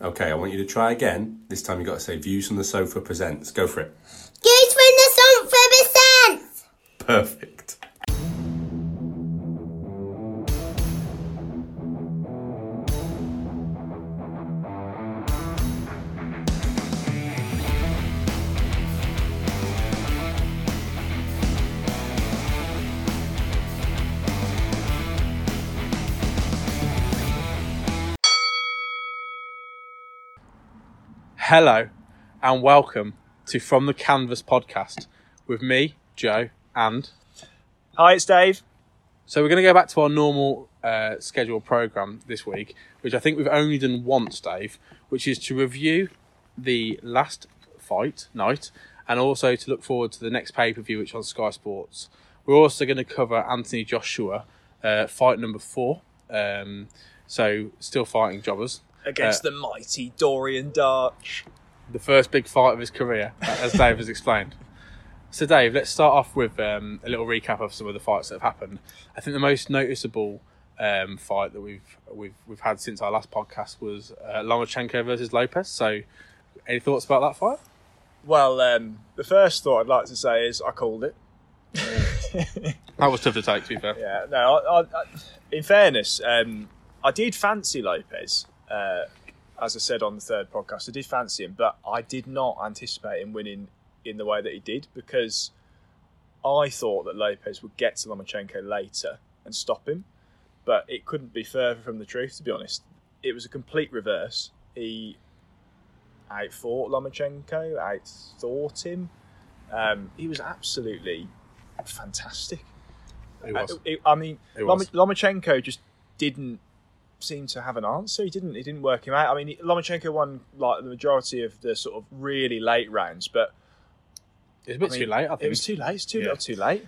Okay, I want you to try again. This time you've got to say Views from the Sofa presents. Go for it. Goes from the the sense. Perfect. Hello and welcome to From the Canvas podcast with me, Joe, and Hi, it's Dave. so we're going to go back to our normal uh, scheduled program this week, which I think we've only done once, Dave, which is to review the last fight night and also to look forward to the next pay per view, which is on Sky Sports. We're also going to cover Anthony Joshua, uh, fight number four. Um, so still fighting jobbers. Against the mighty Dorian Darch. the first big fight of his career, as Dave has explained. So, Dave, let's start off with um, a little recap of some of the fights that have happened. I think the most noticeable um, fight that we've we've we've had since our last podcast was uh, Lomachenko versus Lopez. So, any thoughts about that fight? Well, um, the first thought I'd like to say is I called it. That was tough to take, to be fair. Yeah, no, I, I, I, in fairness, um, I did fancy Lopez. Uh, as I said on the third podcast, I did fancy him, but I did not anticipate him winning in the way that he did because I thought that Lopez would get to Lomachenko later and stop him, but it couldn't be further from the truth, to be honest. It was a complete reverse. He outfought Lomachenko, outthought him. Um, he was absolutely fantastic. It was. Uh, it- I mean, was. Lomachenko just didn't seem to have an answer. He didn't. He didn't work him out. I mean, Lomachenko won like the majority of the sort of really late rounds, but It's a bit I mean, too late, I think. it was too late. It's too Yeah. little, too late.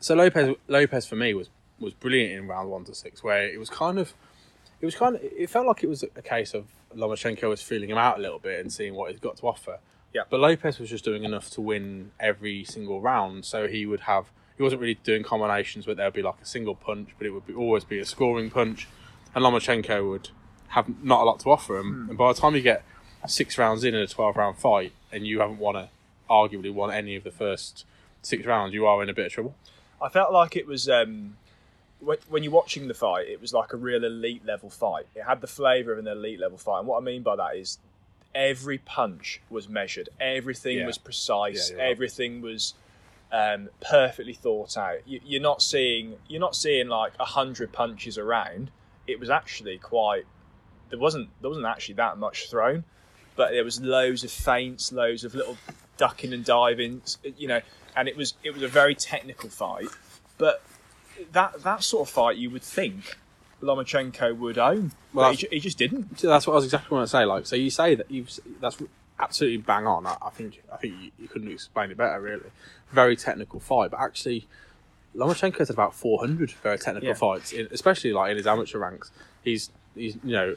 so Lopez Lopez for me was was brilliant in round one to six, where it was kind of it was kind of it felt like it was a case of Lomachenko was feeling him out a little bit and seeing what he's got to offer. Yeah. But Lopez was just doing enough to win every single round, so he would have he wasn't really doing combinations where there'd be like a single punch, but it would be, always be a scoring punch, and Lomachenko would have not a lot to offer him. And by the time you get six rounds in in a twelve round fight, and you haven't won a arguably won any of the first six rounds, you are in a bit of trouble. I felt like it was um, when, you're watching the fight, it was like a real elite level fight. It had the flavour of an elite level fight, and what I mean by that is every punch was measured, everything Yeah. was precise, Yeah, you're right. everything was um, perfectly thought out. You, you're not seeing you're not seeing like a hundred punches around. It was actually quite. There wasn't there wasn't actually that much thrown, but there was loads of feints, loads of little ducking and diving, you know, and it was it was a very technical fight. But that that sort of fight, you would think Lomachenko would own, Well, but he, he just didn't. So that's what I was exactly going to say. Like, so you say that you've that's absolutely bang on. I, I think I think you, you couldn't explain it better. Really, very technical fight, but actually, Lomachenko's had about four hundred very technical Yeah. fights, in, especially like in his amateur ranks. He's he's you know,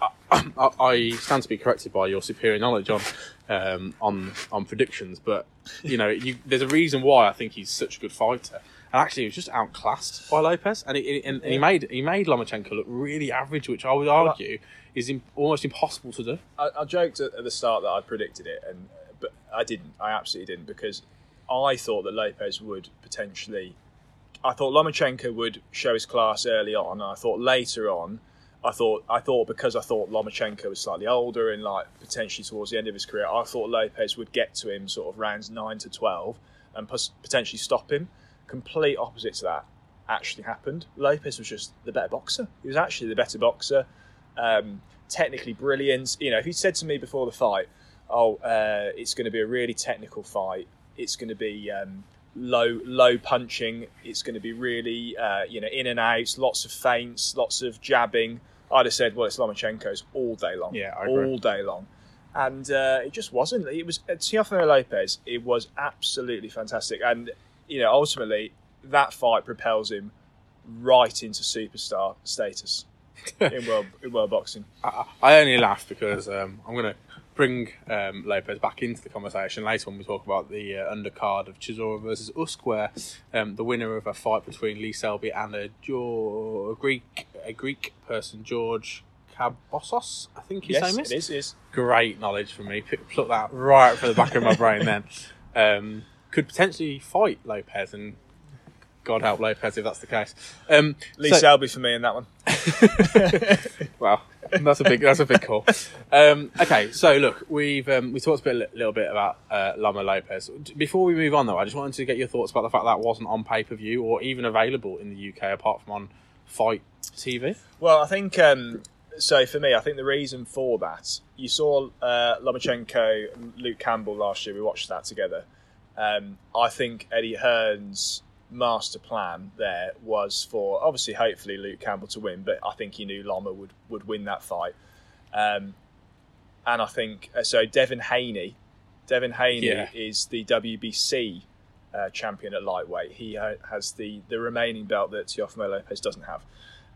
I, I, I stand to be corrected by your superior knowledge on um, on on predictions, but you know, you, there's a reason why I think he's such a good fighter. And actually, he was just outclassed by Lopez, and, he, and, and he made he made Lomachenko look really average, which I would argue is im- almost impossible to do. I, I joked at, at the start that I predicted it, and but I didn't. I absolutely didn't because I thought that Lopez would potentially. I thought Lomachenko would show his class early on. I thought later on, I thought I thought because I thought Lomachenko was slightly older and like potentially towards the end of his career, I thought Lopez would get to him sort of rounds nine to twelve and potentially stop him. Complete opposite to that actually happened. Lopez was just the better boxer. He was actually the better boxer. Um, technically brilliant. You know, if he'd said to me before the fight, "Oh, uh, it's going to be a really technical fight. It's going to be um, low low punching. It's going to be really uh, you know in and outs, lots of feints, lots of jabbing." I'd have said, "Well, it's Lomachenko's all day long. Yeah, all day long." And uh, it just wasn't. It was uh, Teofimo Lopez. It was absolutely fantastic, and you know, ultimately, that fight propels him right into superstar status in world in world boxing. I, I only laugh because um, I'm going to bring um, Lopez back into the conversation later when we talk about the uh, undercard of Chisora versus Usyk, where um, the winner of a fight between Lee Selby and a, Geor- a Greek a Greek person, George Cabossos, I think his yes, name is. is. It is. Great knowledge from me. Pick, pluck that right from the back of my brain. Then um, could potentially fight Lopez, and God help Lopez if that's the case. Um, Lee so- Selby for me in that one. Wow, that's a big that's a big call. Um, okay, so look, we've um, we talked a bit, little bit about uh, Loma Lopez. Before we move on, though, I just wanted to get your thoughts about the fact that wasn't on pay per view or even available in the UK apart from on Fight TV. Well, I think um, so. For me, I think the reason for that, you saw uh, Lomachenko, Luke Campbell last year. We watched that together. Um, I think Eddie Hearn's master plan there was for obviously, hopefully, Luke Campbell to win, but I think he knew Loma would would win that fight. Um, and I think uh, so. Devin Haney, Devin Haney Yeah. is the WBC uh, champion at lightweight. He ha- has the the remaining belt that Teofimo Lopez doesn't have,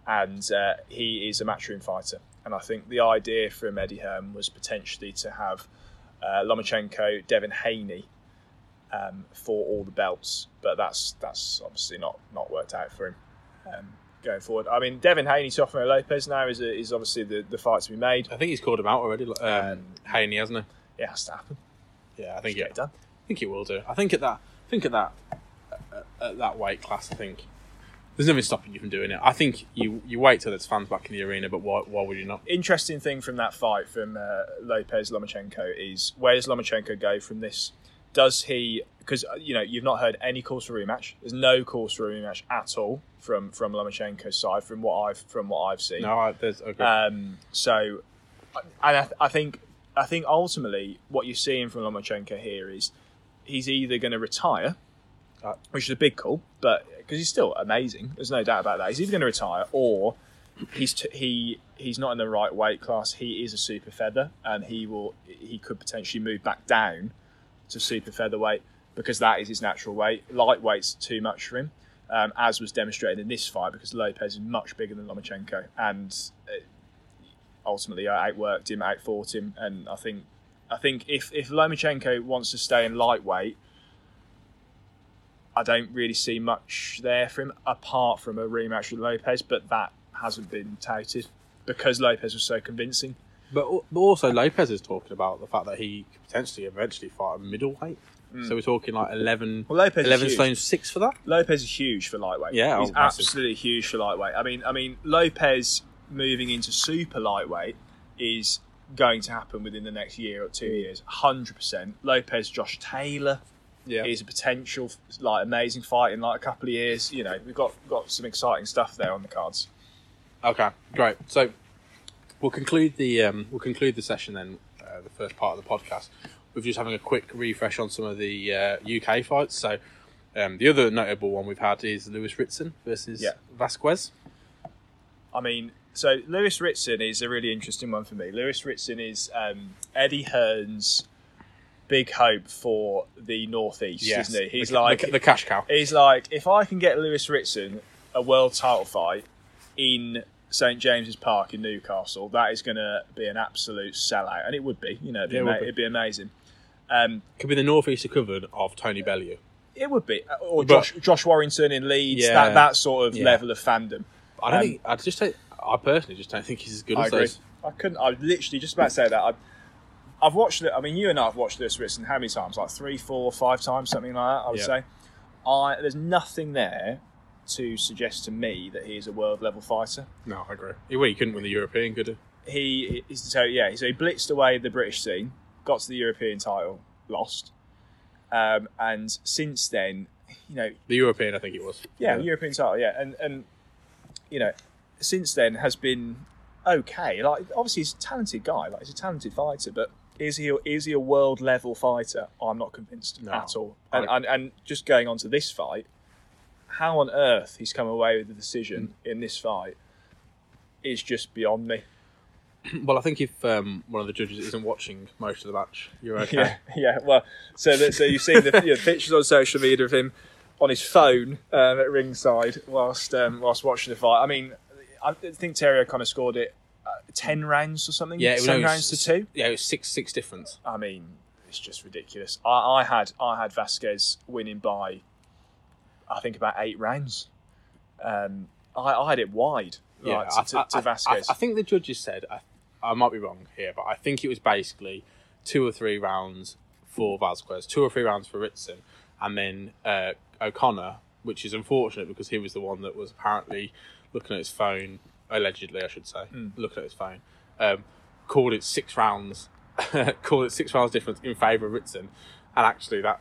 and uh, he is a matchroom fighter. And I think the idea from Eddie Hearn was potentially to have uh, Lomachenko, Devin Haney um, for all the belts, but that's that's obviously not not worked out for him. Um, Going forward, I mean, Devin Haney, Teofimo Lopez now is a, is obviously the, the fight to be made. I think he's called him out already. Um, Um, Haney, hasn't he? It has to happen. Yeah, I think Get it. it done. I think it will do. I think at that. I think at that. At, at that weight class, I think there's nothing stopping you from doing it. I think you you wait till there's fans back in the arena, but why why would you not? interesting thing from that fight from uh, Lopez Lomachenko is where does Lomachenko go from this? Does he? Because you know you've not heard any calls for rematch. There's no calls for a rematch at all from from Lomachenko's side from what I've from what I've seen. No, I, there's okay. Um, so, and I, I think I think ultimately what you're seeing from Lomachenko here is he's either going to retire, Uh, which is a big call, but because he's still amazing, there's no doubt about that. He's either going to retire or he's t- he he's not in the right weight class. He is a super feather, and he will he could potentially move back down to super featherweight because that is his natural weight. Lightweight's too much for him, um, as was demonstrated in this fight because Lopez is much bigger than Lomachenko, and uh, ultimately I outworked him, outfought him, and I think I think if if Lomachenko wants to stay in lightweight. I don't really see much there for him apart from a rematch with Lopez, but that hasn't been touted because Lopez was so convincing. But, but also Lopez is talking about the fact that he could potentially eventually fight a middleweight. Hmm. So we're talking like 11, Well, Lopez 11 huge. stone six for that. Lopez is huge for lightweight. Yeah, he's oh, massive. absolutely huge for lightweight. I mean, I mean, Lopez moving into super lightweight is going to happen within the next year or two years, hundred percent. Lopez, Josh Taylor Yeah, is a potential like amazing fight in like a couple of years. You know, we've got got some exciting stuff there on the cards. Okay, great. So we'll conclude the um, we'll conclude the session then, uh, the first part of the podcast, with just having a quick refresh on some of the uh, UK fights. So um, the other notable one we've had is Lewis Ritson versus Yeah. Vasquez. I mean, so Lewis Ritson is a really interesting one for me. Lewis Ritson is um, Eddie Hearn's big hope for the northeast, isn't he? He's the, like the, the cash cow. he's like if I can get Lewis Ritson a world title fight in St James's Park in Newcastle, that is going to be an absolute sellout, and it would be. You know, it'd be, Yeah, it ama- be. it'd be amazing. Um, Could be the northeast equivalent of Tony Bellew. it would be, or But- Josh, Josh Warrington in Leeds. Yeah. that that sort of Yeah. level of fandom. I don't Um, think I just don't, I personally just don't think he's as good I as agree. those. I couldn't. I literally just about to say that. I, I've watched it. I mean, you and I have watched Lewis Ritson how many times? Like three, four, five times, something like that. I would Yeah. say. I there's nothing there to suggest to me that he is a world level fighter. No, I agree. Well, he couldn't win the European, could he? He is so yeah. So he blitzed away the British scene, got to the European title, lost, um, and since then, you know, The European, I think it was. yeah, the European title, yeah, and and you know, since then has been okay. Like obviously he's a talented guy, like he's a talented fighter, but is he is he a world level fighter? I'm not convinced No. at all. And, and and just going on to this fight, how on earth he's come away with the decision Mm. in this fight is just beyond me. Well, I think if um, one of the judges isn't watching most of the match, you're okay. Yeah, yeah. Well, so that, so you've seen the you know, pictures on social media of him on his phone um, at ringside whilst um, whilst watching the fight. I mean, I think Terry O'Connor scored it uh, ten rounds or something. Yeah, it was, ten no, it was- rounds to two. Yeah, it was six six difference. I mean, it's just ridiculous. I, I had I had Vasquez winning by, I think about eight rounds. Um, I, I had it wide. like, to, to, to Vasquez. I, I think the judges said, I, I might be wrong here, but I think it was basically two or three rounds for Vasquez, two or three rounds for Ritson, and then uh, O'Connor, which is unfortunate because he was the one that was apparently looking at his phone, allegedly, I should say, Hmm. looking at his phone, um, called it six rounds, called it six rounds difference in favour of Ritson, and actually that.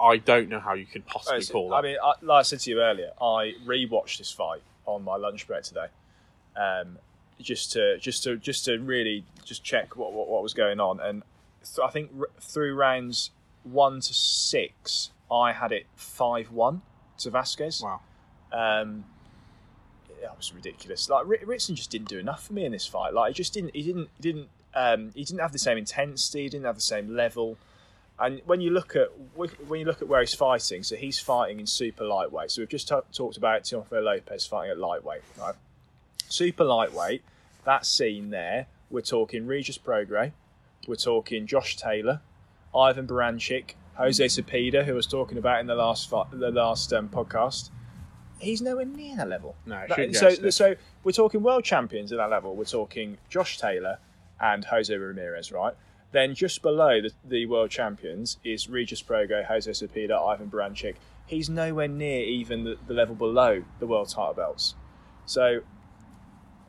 I don't know how you could possibly It's- call that. I mean, I, like I said to you earlier, I rewatched this fight on my lunch break today, um, just to just to just to really just check what what, what was going on. And th- I think r- through rounds one to six, I had it five one to Vasquez. wow. Um, that was ridiculous. Like Ri- Ritson just didn't do enough for me in this fight. Like he just didn't. He didn't. He didn't. Um, he didn't have the same intensity. He didn't have the same level. And when you look at when you look at where he's fighting, so he's fighting in super lightweight. So we've just ta- talked about Teofimo Lopez fighting at lightweight, right? Super lightweight. That scene there, we're talking Regis Prograis, we're talking Josh Taylor, Ivan Baranchyk, Jose Cepeda, who I was talking about in the last fi- the last um, podcast. He's nowhere near that level. No, That- so, so we're talking world champions at that level. We're talking Josh Taylor and Jose Ramirez, right? Then just below the, the world champions is Regis Progo, Jose Cepeda, Ivan Baranchyk. He's nowhere near even the, the level below the world title belts. So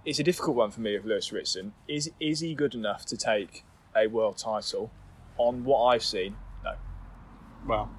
it's a difficult one for me with Lewis Ritson. Is is he good enough to take a world title? On what I've seen, no. Well,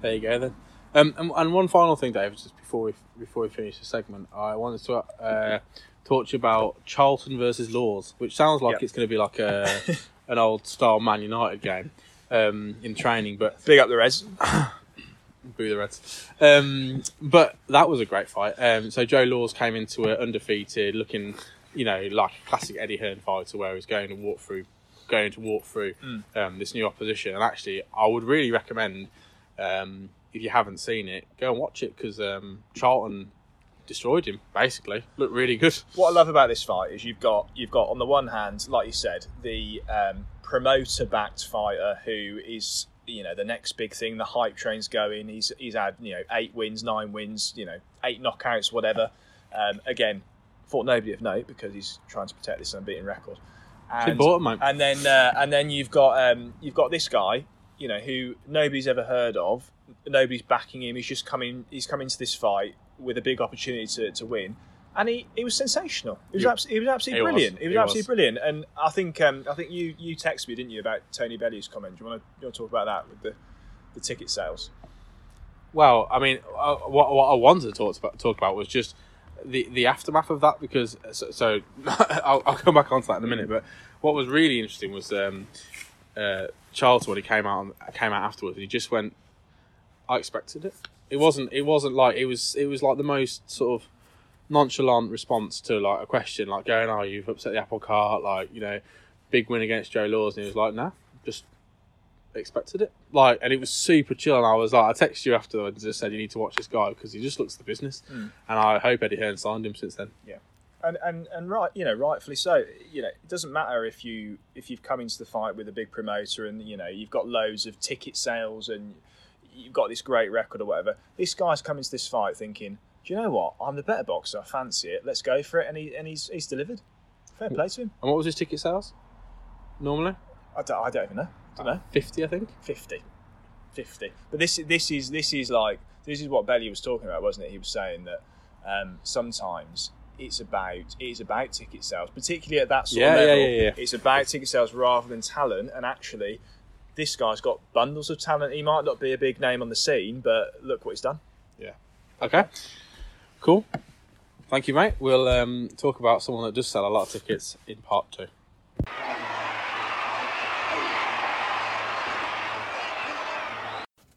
there you go then. Um, and, and one final thing, David, just before we before we finish the segment, I wanted to uh, talk to you about Charlton versus Laws, which sounds like Yep. it's going to be like a an old style Man United game um, in training, but Big up the Reds. boo the Reds. Um, but that was a great fight. Um, so Joe Laws came into it undefeated, looking, you know, like a classic Eddie Hearn fighter, where he's going to walk through, going to walk through um, this new opposition. And actually, I would really recommend um, if you haven't seen it, go and watch it because um, Charlton destroyed him. Basically, looked really good. what I love about this fight is you've got you've got on the one hand, like you said, the um, promoter-backed fighter who is you know the next big thing. The hype train's going. He's he's had you know eight wins, nine wins, you know eight knockouts, whatever. Um, again, thought nobody of note because he's trying to protect this unbeaten record. And, mate. and then uh, and then you've got um, you've got this guy, you know, who nobody's ever heard of. Nobody's backing him. He's just coming. He's coming to this fight with a big opportunity to, to win, and he, he was sensational. He was He- abs- he was absolutely he was. brilliant. He was He absolutely was. brilliant. And I think um, I think you you texted me, didn't you, about Tony Bellew's comment? Do you want to you want to talk about that with the the ticket sales? Well, I mean, uh, what, what I wanted to talk about, talk about was just the, the aftermath of that because so, so I'll, I'll come back onto that in a minute. But what was really interesting was um, uh, Charlton when he came out on- came out afterwards. He just went, "I expected it." It wasn't. It wasn't like it was. It was like the most sort of nonchalant response to like a question, like going, "Oh, you've upset the apple cart," like you know, big win against Joe Laws, and he was like, "Nah, just expected it. Like, and it was super chill. And I was like, I texted you afterwards and just said you need to watch this guy because he just looks the business. Hmm. And I hope Eddie Hearn signed him since then. Yeah, and and and right, you know, rightfully so. You know, it doesn't matter if you if you've come into the fight with a big promoter and you know you've got loads of ticket sales and you've got this great record or whatever. This guy's come into this fight thinking, do you know what? I'm the better boxer. I fancy it. Let's go for it. And he and he's he's delivered. Fair play to him. And what was his ticket sales? Normally I don't, I don't even know. don't know. fifty, I think. 50. 50. But this this is this is like this is what Belly was talking about, wasn't it? He was saying that um, sometimes it's about it is about ticket sales, particularly at that sort Yeah, of yeah, level. yeah, yeah. It's about ticket sales rather than talent. And actually, this guy's got bundles of talent. He might not be a big name on the scene, but look what he's done. Yeah. Okay, cool. Thank you, mate. We'll um, talk about someone that does sell a lot of tickets in part two.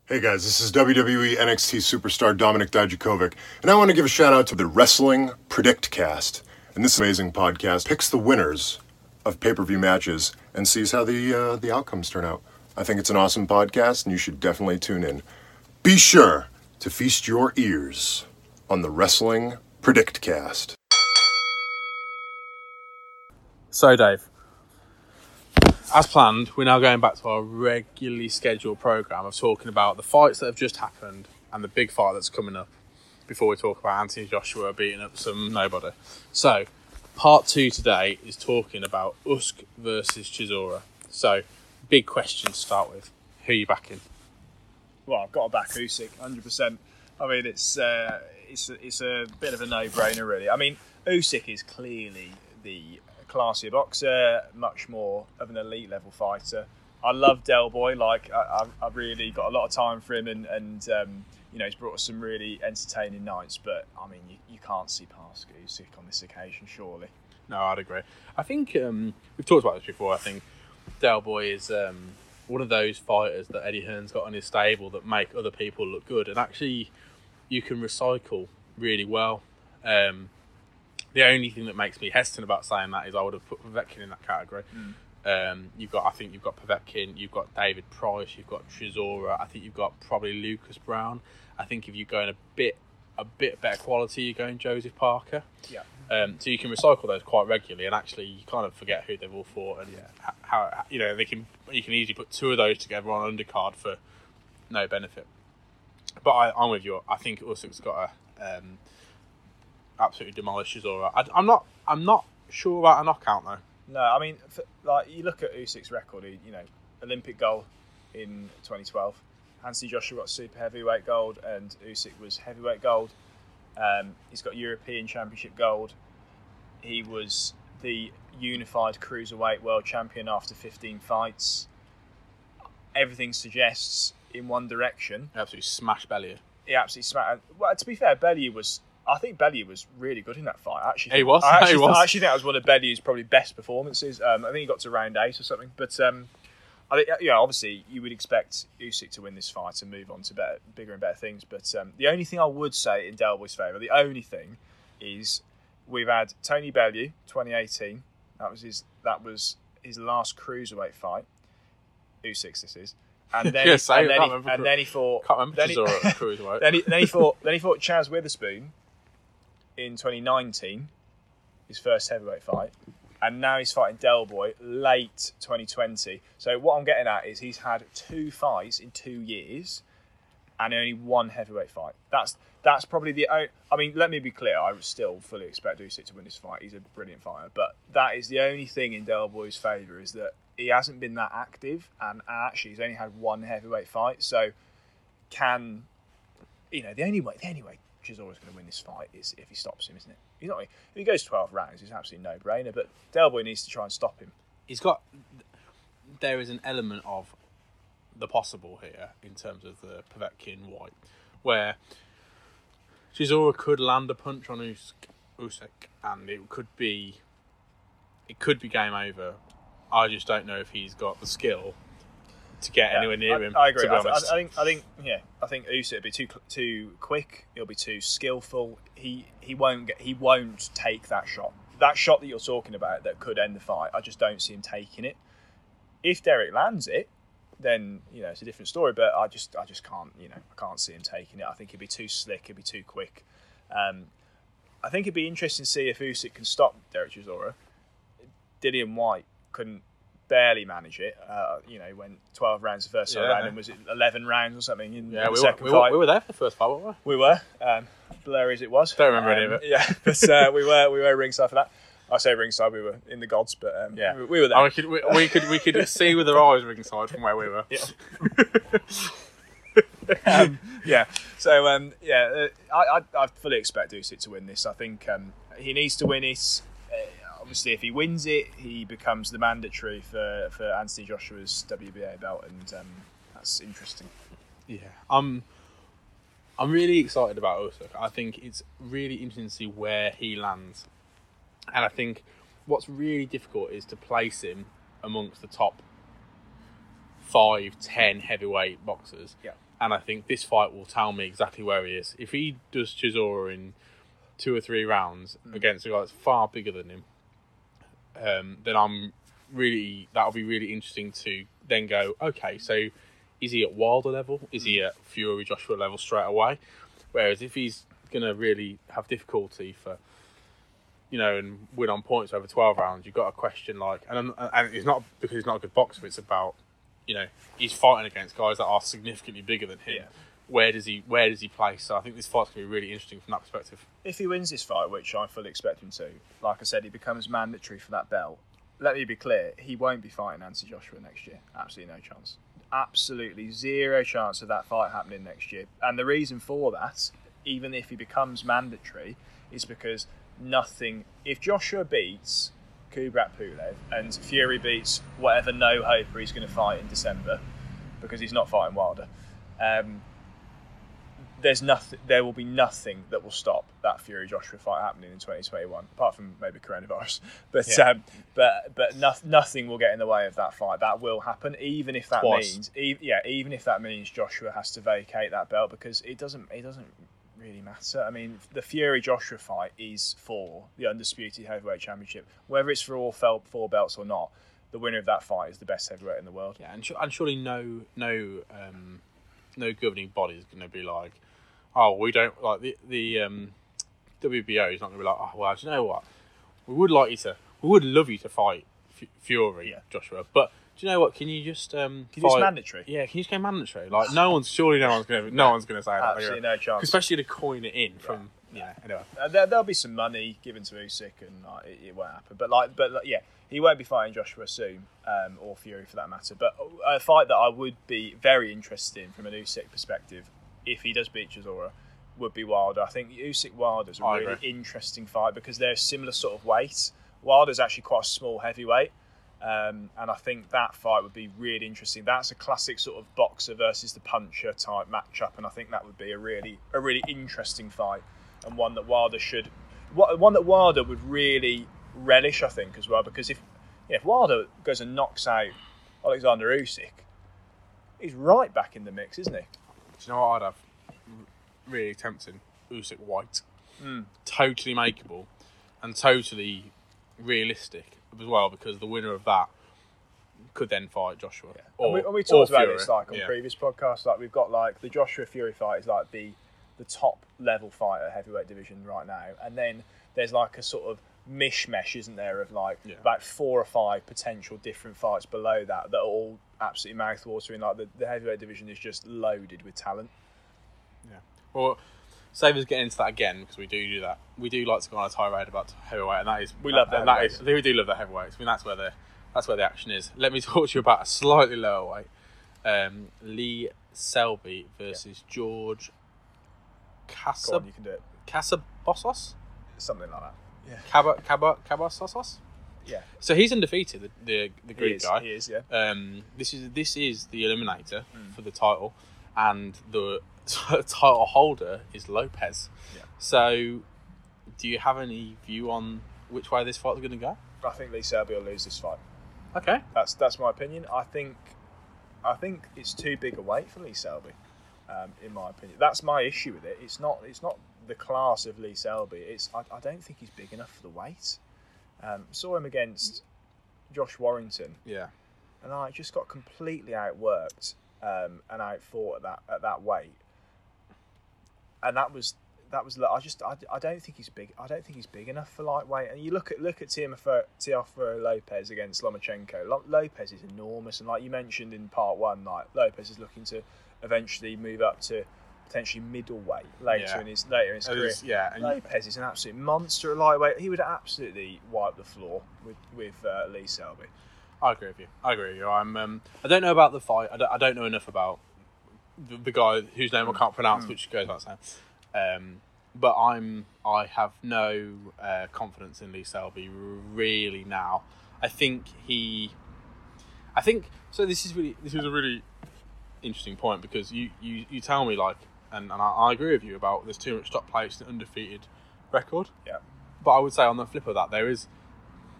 Hey guys, this is WWE NXT superstar Dominik Dijakovic, and I want to give a shout out to the Wrestling Predict Cast. And this amazing podcast picks the winners of pay-per-view matches and sees how the uh, the outcomes turn out. I think it's an awesome podcast, and you should definitely tune in. Be sure to feast your ears on the Wrestling Predict Cast. So, Dave, as planned, we're now going back to our regularly scheduled program of talking about the fights that have just happened and the big fight that's coming up. before we talk about Anthony Joshua beating up some nobody. So, part two today is talking about Usyk versus Chisora. So, big question to start with: Who are you backing? Well, I've got to back Usyk, hundred percent. I mean, it's uh, it's a, it's a bit of a no-brainer, really. I mean, Usyk is clearly the classier boxer, much more of an elite level fighter. I love Del Boy. Like, I, I've really got a lot of time for him, and and um, you know, he's brought us some really entertaining nights. But I mean, you, you can't see past Usyk on this occasion, surely. No, I'd agree. I think um, we've talked about this before. I think Del Boy is um, one of those fighters that Eddie Hearn's got on his stable that make other people look good, and actually, you can recycle really well. Um, the only thing that makes me hesitant about saying that is I would have put Povetkin in that category. Um, you've got, I think you've got Povetkin, you've got David Price, you've got Chisora. I think you've got probably Lucas Browne. I think if you go in a bit, a bit better quality, you're going Joseph Parker. Yeah. Um, so you can recycle those quite regularly, and actually you kind of forget who they're all for, and yeah. how you know they can. You can easily put two of those together on an undercard for no benefit. But I, I'm with you. I think Usyk's got a um, absolutely demolishes Chisora. I, I'm not. I'm not sure about a knockout though. No, I mean, f like you look at Usyk's record. He, you know, Olympic gold in 2012. Anthony Joshua got super heavyweight gold, and Usyk was heavyweight gold. Um, he's got European Championship gold. He was the unified cruiserweight world champion after 15 fights. Everything suggests in one direction. Absolutely smash Bellew. He absolutely smacked. Well, to be fair, Bellew was. I think Bellew was really good in that fight. I actually, He was. I actually, He was. I actually think that was one of Bellew's probably best performances. Um, I think he got to round eight or something. But um, I think, yeah, obviously you would expect Usyk to win this fight and move on to better, bigger and better things. But um, the only thing I would say in Del Boy's favour, the only thing, is we've had Tony Bellew, 2018. That was his. That was his last cruiserweight fight. Usyk, this is. And then, he, same. and, then he, and cru- then he fought. Can't remember then he- cruiserweight. then he, then he fought then he fought Chaz Witherspoon in 2019, his first heavyweight fight, and now he's fighting Del Boy late 2020. So what I'm getting at is he's had two fights in two years, and only one heavyweight fight. That's that's probably the. only. I mean, let me be clear. I still fully expect Usyk to win this fight. He's a brilliant fighter, but that is the only thing in Del Boy's favour is that he hasn't been that active, and, and actually he's only had one heavyweight fight. So can you know, the only way, the only way Chisora's going to win this fight is if he stops him, isn't it? He's not. If he goes twelve rounds, it's absolutely no brainer. But Del Boy needs to try and stop him. he's got there is an element of the possible here in terms of the Povetkin Whyte, where Chisora could land a punch on Usyk, Usyk, and it could be it could be game over. I just don't know if he's got the skill to get Yeah, anywhere near I, him. I agree. To be I, th- honest, I think. I think. Yeah. I think Usyk will be too too quick. He'll be too skillful. He he won't get. He won't take that shot. That shot that you're talking about that could end the fight. I just don't see him taking it. If Derek lands it, then you know it's a different story. But I just I just can't you know I can't see him taking it. I think he'd be too slick. He'd be too quick. Um, I think it'd be interesting to see if Usyk can stop Derek Chisora. Dillian Whyte couldn't barely manage it. Uh, you know, went 12 rounds the first time Yeah. round, and was it 11 rounds or something in yeah, the we were, second we, were, fight? we were there for the first fight, weren't we? We were, um, blurry as it was. Don't remember any Um, of it. Yeah, but uh, we were we were ringside for that. I say ringside, we were in the gods, but um, Yeah. we, we were there. Oh, we could we, we could we could see with our eyes ringside from where we were. Yeah. um, yeah. So um, yeah, uh, I, I I fully expect Usyk to win this. I think um, he needs to win it. Obviously, if he wins it, he becomes the mandatory for for Anthony Joshua's WBA belt, and um, that's interesting. Yeah, I'm. I'm really excited about Usyk. I think it's really interesting to see where he lands, and I think what's really difficult is to place him amongst the top five, ten heavyweight boxers. Yeah. And I think this fight will tell me exactly where he is. If he does Chisora in two or three rounds against a guy that's far bigger than him, um, then I'm really that'll be really interesting to then go. Okay, so is he at Wilder level? Is he at Fury Joshua level straight away? Whereas if he's gonna really have difficulty for you know and win on points over twelve rounds, you've got a question like, and and it's not because he's not a good boxer. It's about you know he's fighting against guys that are significantly bigger than him. Yeah. Where does he where does he place? So I think this fight's to be really interesting from that perspective. if he wins this fight, which I fully expect him to, like I said, he becomes mandatory for that belt. Let me be clear, he won't be fighting Anthony Joshua next year. Absolutely no chance. Absolutely zero chance of that fight happening next year. And the reason for that, even if he becomes mandatory, is because nothing. If Joshua beats Kubrat Pulev and Fury beats whatever no hoper he's to fight in December, because he's not fighting Wilder, um, there's nothing. There will be nothing that will stop that Fury Joshua fight happening in 2021, apart from maybe coronavirus. But Yeah. um, but but no, nothing will get in the way of that fight. That will happen, even if that Twice. means, e- yeah, even if that means Joshua has to vacate that belt because it doesn't. It doesn't really matter. I mean, the Fury Joshua fight is for the undisputed heavyweight championship, whether it's for all four belts or not. The winner of that fight is the best heavyweight in the world. Yeah, and, and surely no no um, no governing body is going to be like, oh, we don't like the the um, WBO is not going to be like, oh, well, do you know what? We would like you to, we would love you to fight F- Fury, Yeah. Joshua, but do you know what? Can you just um, Can you just mandatory? Yeah, can you just go mandatory? Like, no one's surely no one's going to no one's going to say that. Absolutely no chance. Especially to coin it in from yeah. Anyway, Uh, there, there'll be some money given to Usyk, and like, it, it won't happen. But like, but like, yeah, he won't be fighting Joshua soon, um, or Fury for that matter. But a fight that I would be very interested in from an Usyk perspective, if he does beat Chisora, would be Wilder. I think Usyk Wilder's a I really agree. interesting fight because they're similar sort of weight. Wilder's actually quite a small heavyweight. Um, and I think that fight would be really interesting. That's a classic sort of boxer versus the puncher type matchup, and I think that would be a really a really interesting fight, and one that Wilder should, one that Wilder would really relish, I think, as well. Because if if Wilder goes and knocks out Alexander Usyk, he's right back in the mix, isn't he? Do you know what I'd have? Really tempting. Usyk Whyte. Hmm. Totally makeable and totally realistic as well because the winner of that could then fight Joshua. Or, and we, and we talked about Fury. this like on Yeah. previous podcasts. Like we've got like the Joshua Fury fight is like the the top level fighter heavyweight division right now, and then there's like a sort of mishmash, isn't there, of like Yeah. about four or five potential different fights below that that are all absolutely mouthwatering. Like the, the heavyweight division is just loaded with talent. Yeah. Well, save us getting into that again because we do do that. We do like to go on a tirade about heavyweight, and that is We love that. that is we do love the heavyweights. I mean, that's where the that's where the action is. Let me talk to you about a slightly lower weight. Um, Lee Selby versus George Go Casa you can do it. Casabossos. Something like that. Yeah. Caba Caba Cabasossos. Yeah. So he's undefeated. The the, the He is, guy. he is, yeah. Um, this is this is the eliminator Hmm. for the title, and the title holder is Lopez. Yeah. So, do you have any view on which way this fight's going to go? I think Lee Selby will lose this fight. Okay. That's that's my opinion. I think I think it's too big a weight for Lee Selby. Um, in my opinion, that's my issue with it. It's not it's not the class of Lee Selby. It's I, I don't think he's big enough for the weight. Um, saw him against Josh Warrington, Yeah. and I just got completely outworked um, and outfought at that at that weight. And that was that was I just I, I don't think he's big I don't think he's big enough for lightweight. And you look at look at Teofimo Lopez against Lomachenko. Lo- Lopez is enormous, and like you mentioned in part one, like Lopez is looking to eventually move up to potentially middleweight later Yeah. in his later in his It career. is- yeah, and- Lopez is an absolute monster at lightweight. He would absolutely wipe the floor with with uh, Lee Selby. I agree with you. I agree with you. I'm. Um, I don't know about the fight. I don't, I don't know enough about the, the guy whose name I can't pronounce, which goes without saying. Um, but I'm. I have no uh, confidence in Lee Selby really now. I think he. I think so. This is really. This is a really interesting point because you you, you tell me like, and, and I, I agree with you about there's too much stock placed in undefeated record. Yeah. But I would say on the flip of that, there is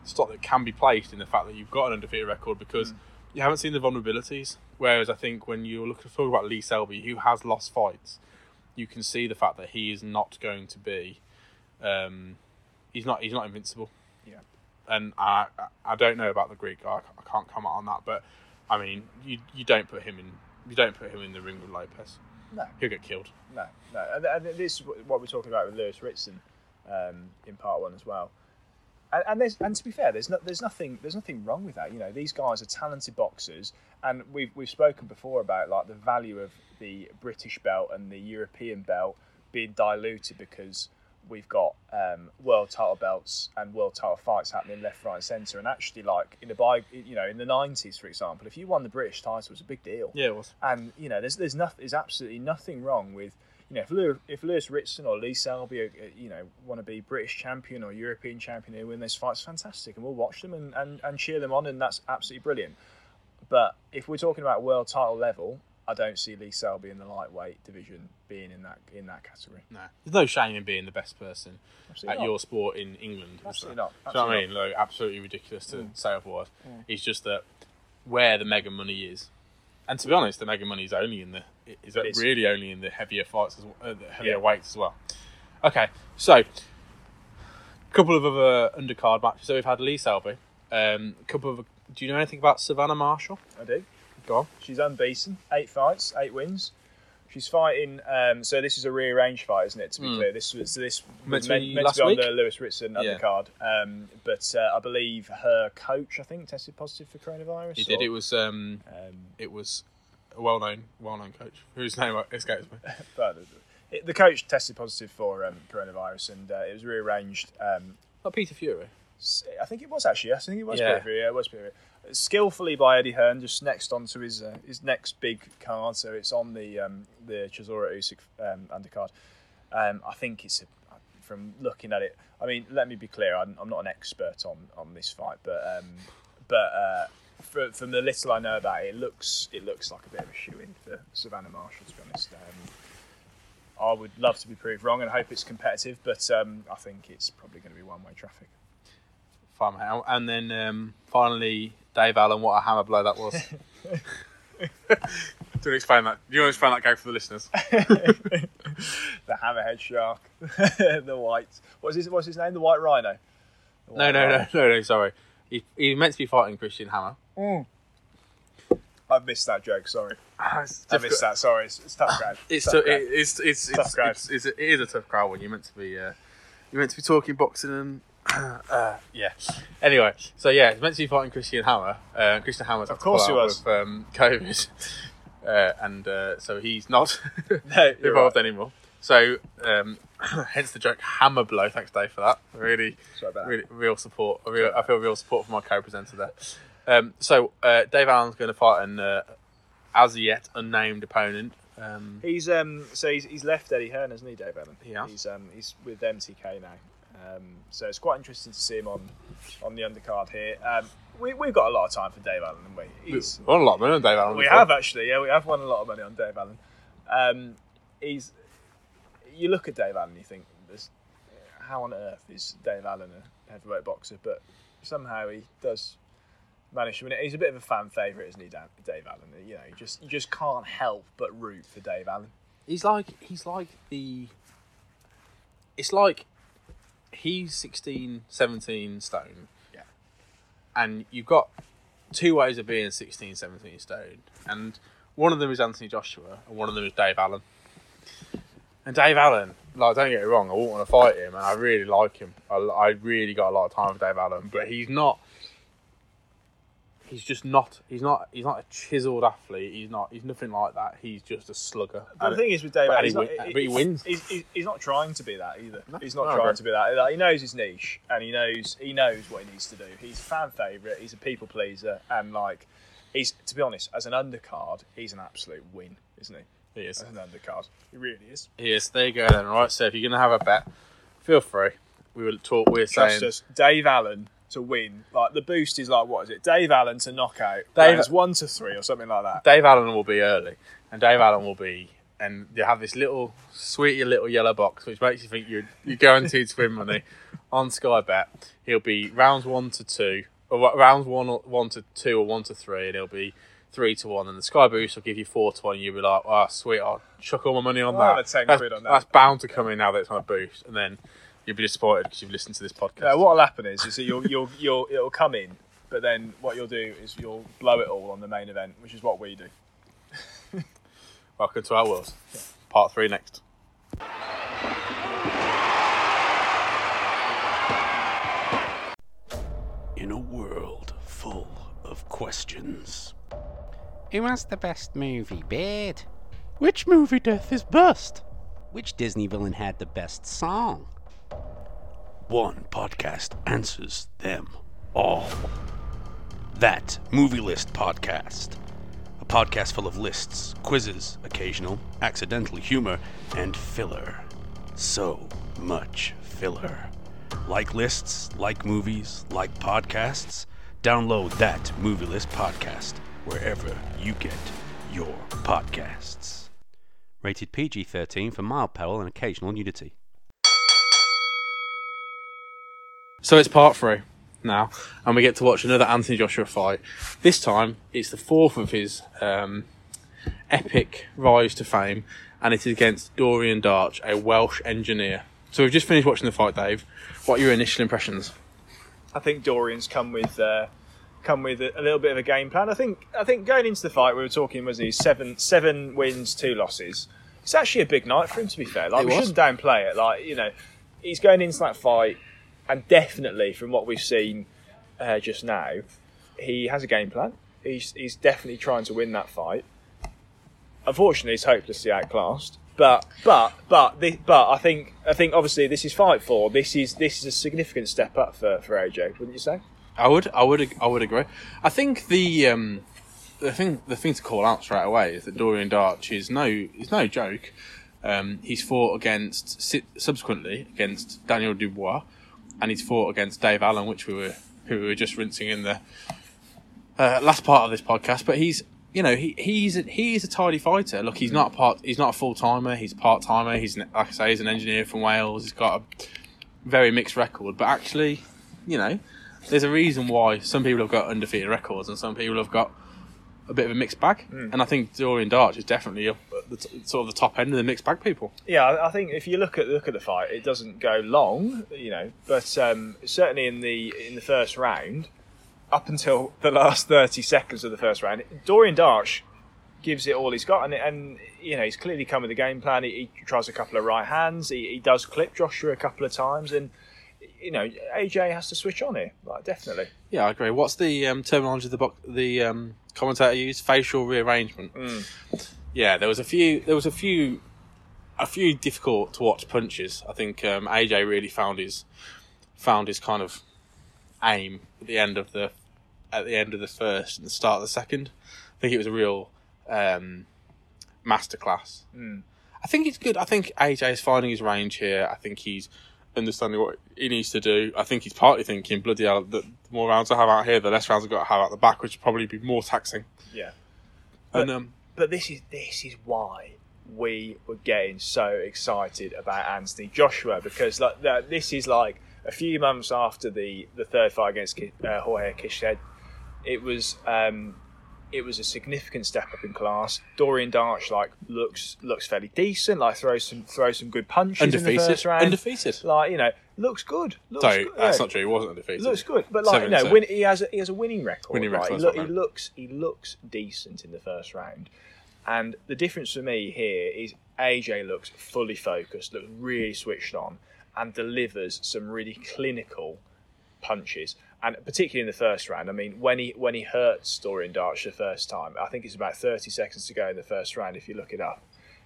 stock that can be placed in the fact that you've got an undefeated record because you haven't seen the vulnerabilities. Whereas I think when you look to talk about Lee Selby, who has lost fights, you can see the fact that he is not going to be. Um, he's not. He's not invincible. Yeah. And I, I- I don't know about the Greek guy. I can't comment on that. But I mean, you you don't put him in. You don't put him in the ring with Lopez. No. He'll get killed. No, no, and, and this is what we're talking about with Lewis Ritson um, in part one as well. and, and there's and to be fair, there's no, there's nothing there's nothing wrong with that. You know, these guys are talented boxers, and we've we've spoken before about like the value of the British belt and the European belt being diluted because we've got um, world title belts and world title fights happening left, right, and centre. And actually, like in the by, you know, in the nineties, for example, if you won the British title, it was a big deal. Yeah, it was. And you know, there's there's nothing, there's absolutely nothing wrong with you know if Lewis, if Lewis Ritson or Lee Selby, uh, you know, want to be British champion or European champion and win those fights, fantastic, and we'll watch them and, and, and cheer them on, and that's absolutely brilliant. But if we're talking about world title level, I don't see Lee Selby in the lightweight division being in that in that category. No, there's no shame in being the best person Absolutely at not. your sport in England. Absolutely there? not. Do you know what I mean? Like, absolutely ridiculous to say otherwise. It's just that where the mega money is, and to be honest, the mega money is only in the is It is. really only in the heavier fights as well, uh, the heavier Yeah. weights as well. Okay, so a couple of other undercard matches. So we've had Lee Selby. Um, a couple of. Do you know anything about Savannah Marshall? I do. Go on. She's unbeaten, eight fights, eight wins. She's fighting. Um, so this is a rearranged fight, isn't it? To be clear, this was so this. Meant was to meant, be meant last to be week? on the Lewis Ritson Yeah. undercard. Um, but uh, I believe her coach, I think, tested positive for coronavirus. He did. or- It was. Um, Um, it was a well-known, well-known coach whose name escapes me. but it, the coach tested positive for um, coronavirus, and uh, it was rearranged. Um, Not Peter Fury. s- I think it was actually. I think it was. Yeah. Peter Fury, Yeah, it was. Peter Fury. Skillfully by Eddie Hearn, just next onto his uh, his next big card. So it's on the um, the Chisora Usyk um, undercard. Um, I think it's a, from looking at it. I mean, let me be clear. I'm, I'm not an expert on, on this fight, but um, but uh, for, from the little I know about it, it looks it looks like a bit of a shoe in for Savannah Marshall. To be honest, um, I would love to be proved wrong and hope it's competitive, but um, I think it's probably going to be one way traffic. Fine. And then um, finally, Dave Allen. What a hammer blow that was. Do you want to explain that? Do you want to explain that game for the listeners? the hammerhead shark, the white. What's his What's his name? The white rhino. The No, white no, no, rhino. no, no. Sorry, he, he meant to be fighting Christian Hammer. I've missed that joke. Sorry, it's I missed that. Sorry, it's, it's tough crowd. It's tough tou- crowd. it, it's it's Tough it's, crowd. it's, it's, it is a tough crowd when you're meant to be uh, you're meant to be talking boxing and uh, yeah. Anyway, so yeah, he's meant to be fighting Christian Hammer. Uh, Christian Hammer's Of course he was. with um, COVID, uh, and uh, so he's not No, involved right. anymore. So um, hence the joke hammer blow. Thanks, Dave, for that. Really, that. really real support. Real, I feel real support from my co-presenter there. Um, so uh, Dave Allen's going to fight an uh, as yet unnamed opponent. Um, He's um so he's, he's left Eddie Hearn, hasn't he, Dave Allen? Has. He's um he's with MTK now. Um, so it's quite interesting to see him on on the undercard here. Um, we we've got a lot of time for Dave Allen, haven't we? He's, won a lot of money on Dave Allen. we before. have actually, yeah, we have won a lot of money on Dave Allen. Um, he's you look at Dave Allen, you think, this, how on earth is Dave Allen a heavyweight boxer? But somehow he does manage to win it. He's a bit of a fan favourite, isn't he, Dan- Dave Allen? You know, you just you just can't help but root for Dave Allen. He's like he's like the. It's like he's 16, 17 stone. Yeah. And you've got two ways of being 16, 17 stone, and one of them is Anthony Joshua, and one of them is Dave Allen. And Dave Allen, like, don't get me wrong, I wouldn't want to fight him, and I really like him. I, I really got a lot of time for Dave Allen, but he's not. He's just not. He's not. He's not a chiseled athlete. He's not. He's nothing like that. He's just a slugger. But And- the thing is with Dave but he he's not, win- but he wins. He's, he's, he's not trying to be that either. he's not no, trying to be that. Like, he knows his niche, and he knows he knows what he needs to do. He's a fan favourite. He's a people pleaser, and like he's to be honest, as an undercard, he's an absolute win, isn't he? he is. As an undercard, he really is. Yes, there you go then. Right, so if you're gonna have a bet, feel free. We will talk. We're Trust saying us, Dave Allen to win. Like the boost is like what is it? Dave Allen to knock out. Dave- Dave one to three or something like that. Dave Allen will be early, and Dave Allen will be, and you have this little sweet little yellow box which makes you think you're you're guaranteed to win money on Sky Bet. He'll be rounds one to two, or rounds one or- one to two or one to three, and he'll be three to one. And the Sky Boost will give you four to one. You'll be like, oh sweet, I'll chuck all my money on I'll that. 10 that's, quid on that. That's bound to come in now that it's on a boost, and then. You'll be disappointed because you've listened to this podcast. No, what'll happen is, is that you'll, you'll, you'll, it'll come in, but then what you'll do is you'll blow it all on the main event, which is what we do. Welcome to our world. Part three next. in a world full of questions. Who has the best movie, Beard? Which movie death is best? Which Disney villain had the best song? One podcast answers them all. That Movie List Podcast. A podcast full of lists, quizzes, occasional, accidental humor, and filler. So much filler. Like lists, like movies, like podcasts, download that Movie List Podcast wherever you get your podcasts. Rated PG 13 for mild peril and occasional nudity. So it's part three now, and we get to watch another Anthony Joshua fight. This time, it's the fourth of his um, epic rise to fame, and it is against Dorian Darch, a Welsh engineer. So we've just finished watching the fight, Dave. What are your initial impressions? I think Dorian's come with uh, come with a, a little bit of a game plan. I think I think going into the fight, we were talking was he seven seven wins, two losses. It's actually a big night for him. To be fair, like It we was. shouldn't downplay it. Like you know, he's going into that fight, and definitely from what we've seen uh, just now, he has a game plan. He's he's definitely trying to win that fight. Unfortunately, he's hopelessly outclassed. But but but thi- but I think I think obviously this is fight four. This is this is a significant step up for, for AJ, wouldn't you say? I would, I would, I would agree. I think the um, the thing, the thing to call out straight away is that Dorian Darch is no, is no joke. Um, he's fought against subsequently against Daniel Dubois, and he's fought against Dave Allen, which we were who we were just rinsing in the uh, last part of this podcast. But he's, you know, he he's a, he's a tidy fighter. Look, he's not a part, he's not a full timer. He's part timer. He's like I say, he's an engineer from Wales. He's got a very mixed record, but actually, you know, there's a reason why some people have got undefeated records and some people have got a bit of a mixed bag. And I think Dorian Darch is definitely up t- sort of the top end of the mixed bag people. Yeah, I I think if you look at look at the fight, it doesn't go long, you know, but um, certainly in the in the first round, up until the last thirty seconds of the first round, Dorian Darch gives it all he's got, and, and you know he's clearly come with a game plan. He, he tries a couple of right hands. He, he does clip Joshua a couple of times, and you know AJ has to switch on here, like definitely. Yeah, I agree. What's the um, terminology of the bo- the um, commentator used? Facial rearrangement. Yeah, there was a few. There was a few. A few difficult to watch punches. I think um, AJ really found his found his kind of aim at the end of the at the end of the first and the start of the second. I think it was a real um, masterclass. I think it's good. I think AJ is finding his range here. I think he's understanding what he needs to do. I think he's partly thinking, bloody hell, the the more rounds I have out here, the less rounds I've got to have out the back, which would probably be more taxing. Yeah. And um, But this is this is why we were getting so excited about Anthony Joshua because like this is like a few months after the the third fight against uh, Jorge Kished. It was um, it was a significant step up in class. Dorian Darch like looks looks fairly decent. Like throws some throws some good punches in the first round. Undefeated. Like you know, looks good. Looks So good. that's not true. He wasn't undefeated. Looks good, but like Seven no, and win, he has a, he has a winning record. Winning right? record, He, that's look, what I he looks he looks decent in the first round, and the difference for me here is AJ looks fully focused, looks really switched on, and delivers some really clinical punches. And particularly in the first round, I mean, when he when he hurts Dorian Darch the first time, I think it's about thirty seconds to go in the first round. If you look it up,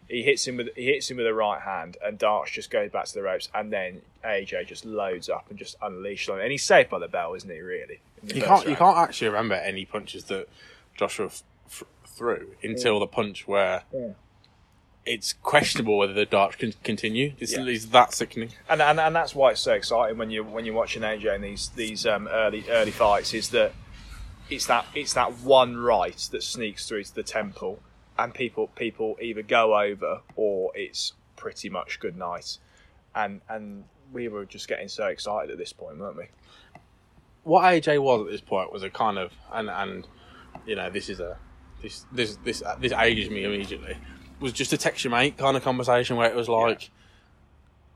he hits him with he hits him with a right hand, and Darch just goes back to the ropes, and then AJ just loads up and just unleashes on him. And he's saved by the bell, isn't he? Really? You can't. You can't actually remember any punches that Joshua f- f- threw until the punch where it's questionable whether the dart can continue. It's, Yeah. it's that sickening. and, and and that's why it's so exciting when you when you're watching AJ in these these um, early early fights is that it's that it's that one right that sneaks through to the temple, and people people either go over or it's pretty much good night, and and we were just getting so excited at this point, weren't we? What AJ was at this point was a kind of and and you know this is a this this this this ages me immediately. Was just a text your mate kind of conversation where it was like.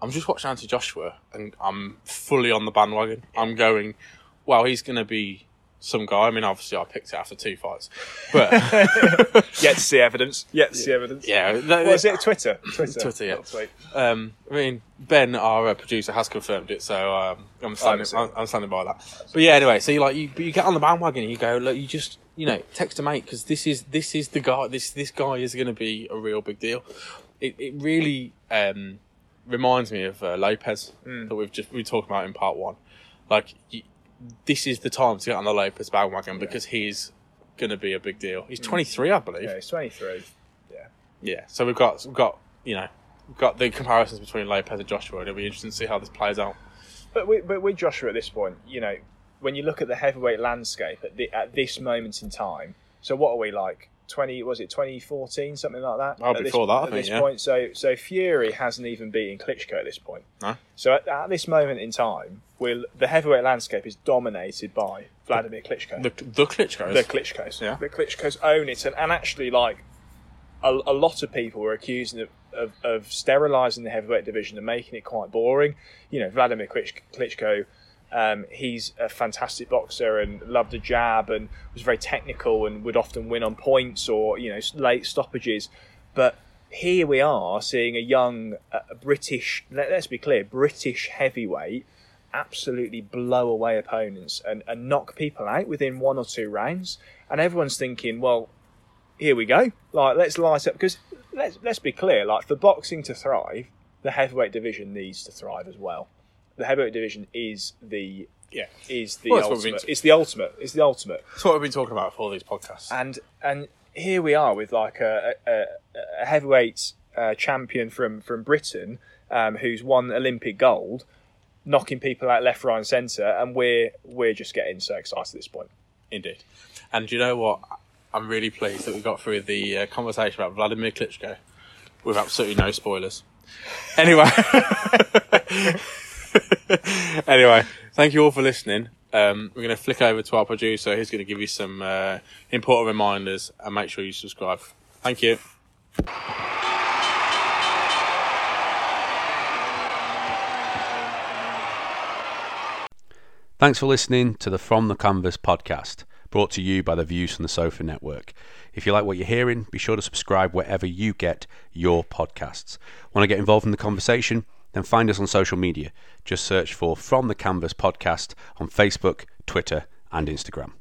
I'm just watching Anthony Joshua and I'm fully on the bandwagon. I'm going, well, he's going to be some guy. I mean, obviously, I picked it after two fights, but Yet to see evidence. Yet to see evidence. yeah, that- What is it? Twitter. Twitter. Twitter, yeah. Um, I mean, Ben, our uh, producer, has confirmed it, so um, I'm standing. I'm. I'm standing by that. But yeah, anyway, so you like you, you get on the bandwagon and you go, look, you just you know text a mate because this is this is the guy. This this guy is going to be a real big deal. It it really um, reminds me of uh, Lopez Hmm. that we've just we talked about in part one. Like you, this is the time to get on the Lopez bandwagon because he's going to be a big deal. He's 23, I believe. Hmm. Yeah, he's 23. Yeah, Yeah. so we've got we've got you know we've got the comparisons between Lopez and Joshua. It'll be interesting to see how this plays out. But with, but with Joshua at this point, you know, when you look at the heavyweight landscape at, the, at this moment in time, so what are we like? Twenty was it twenty fourteen something like that? Oh, At this- before that, I at think, this yeah. point, so so Fury hasn't even beaten Klitschko at this point. No. So at, at this moment in time, we're, the heavyweight landscape is dominated by Vladimir Klitschko. The the Klitschko's. the Klitschko's. Yeah. The Klitschko's own it, and, and actually, like a, a lot of people were accusing of, of, of sterilising the heavyweight division and making it quite boring. You know, Vladimir Klitsch- Klitschko, um, he's a fantastic boxer and loved a jab and was very technical and would often win on points or you know late stoppages, but. Here we are seeing a young uh, British, let, let's be clear, British heavyweight absolutely blow away opponents and, and knock people out within one or two rounds. And everyone's thinking, well, here we go. Like, let's light up. Because let's, let's be clear, like, for boxing to thrive, the heavyweight division needs to thrive as well. The heavyweight division is the yeah, is the Well, that's what we've ultimate. been- It's the ultimate. It's the ultimate. that's what we've been talking about for all these podcasts. And and here we are with like a, a, a heavyweight uh, champion from from Britain um, who's won Olympic gold, knocking people out left, right, and centre, and we're we're just getting so excited at this point. Indeed. And do you know what? I'm really pleased that we got through the uh, conversation about Vladimir Klitschko with absolutely no spoilers. Anyway, anyway, thank you all for listening. Um, we're going to flick over to our producer. He's going to give you some uh, important reminders and make sure you subscribe. Thank you. Thanks for listening to the From the Canvas podcast, brought to you by the Views from the Sofa Network. If you like what you're hearing, be sure to subscribe wherever you get your podcasts. Want to get involved in the conversation? Then find us on social media. Just search for From the Canvas podcast on Facebook, Twitter, and Instagram.